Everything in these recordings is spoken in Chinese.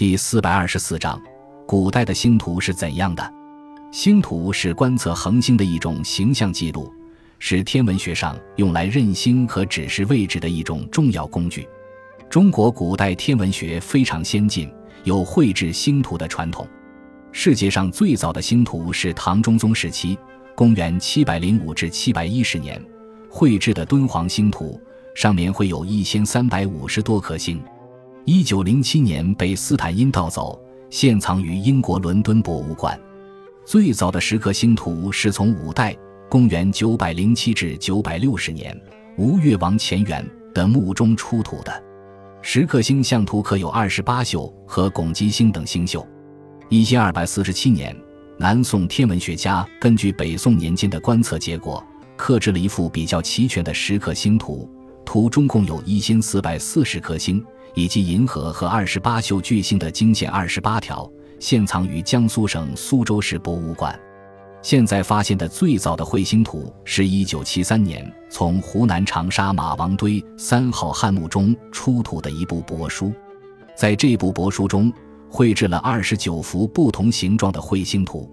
第四百二十四章，古代的星图是怎样的？星图是观测恒星的一种形象记录，是天文学上用来认星和指示位置的一种重要工具。中国古代天文学非常先进，有绘制星图的传统。世界上最早的星图是唐中宗时期（公元705至710年）绘制的敦煌星图，上面会有一千三百五十多颗星。一九零七年被斯坦因盗走，现藏于英国伦敦博物馆。最早的石刻星图是从五代（公元907至960年）吴越王钱元的墓中出土的。石刻星象图刻有二十八宿和拱极星等星宿。一千二百四十七年，南宋天文学家根据北宋年间的观测结果，刻制了一幅比较齐全的石刻星图。图中共有一千四百四十颗星。以及银河和二十八宿巨星的经线二十八条，现藏于江苏省苏州市博物馆。现在发现的最早的彗星图是一九七三年从湖南长沙马王堆三号汉墓中出土的一部帛书。在这部帛书中，绘制了二十九幅不同形状的彗星图，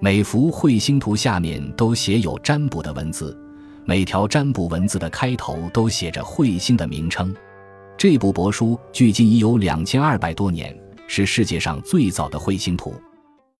每幅彗星图下面都写有占卜的文字，每条占卜文字的开头都写着彗星的名称。这部帛书距今已有两千二百多年，是世界上最早的彗星图。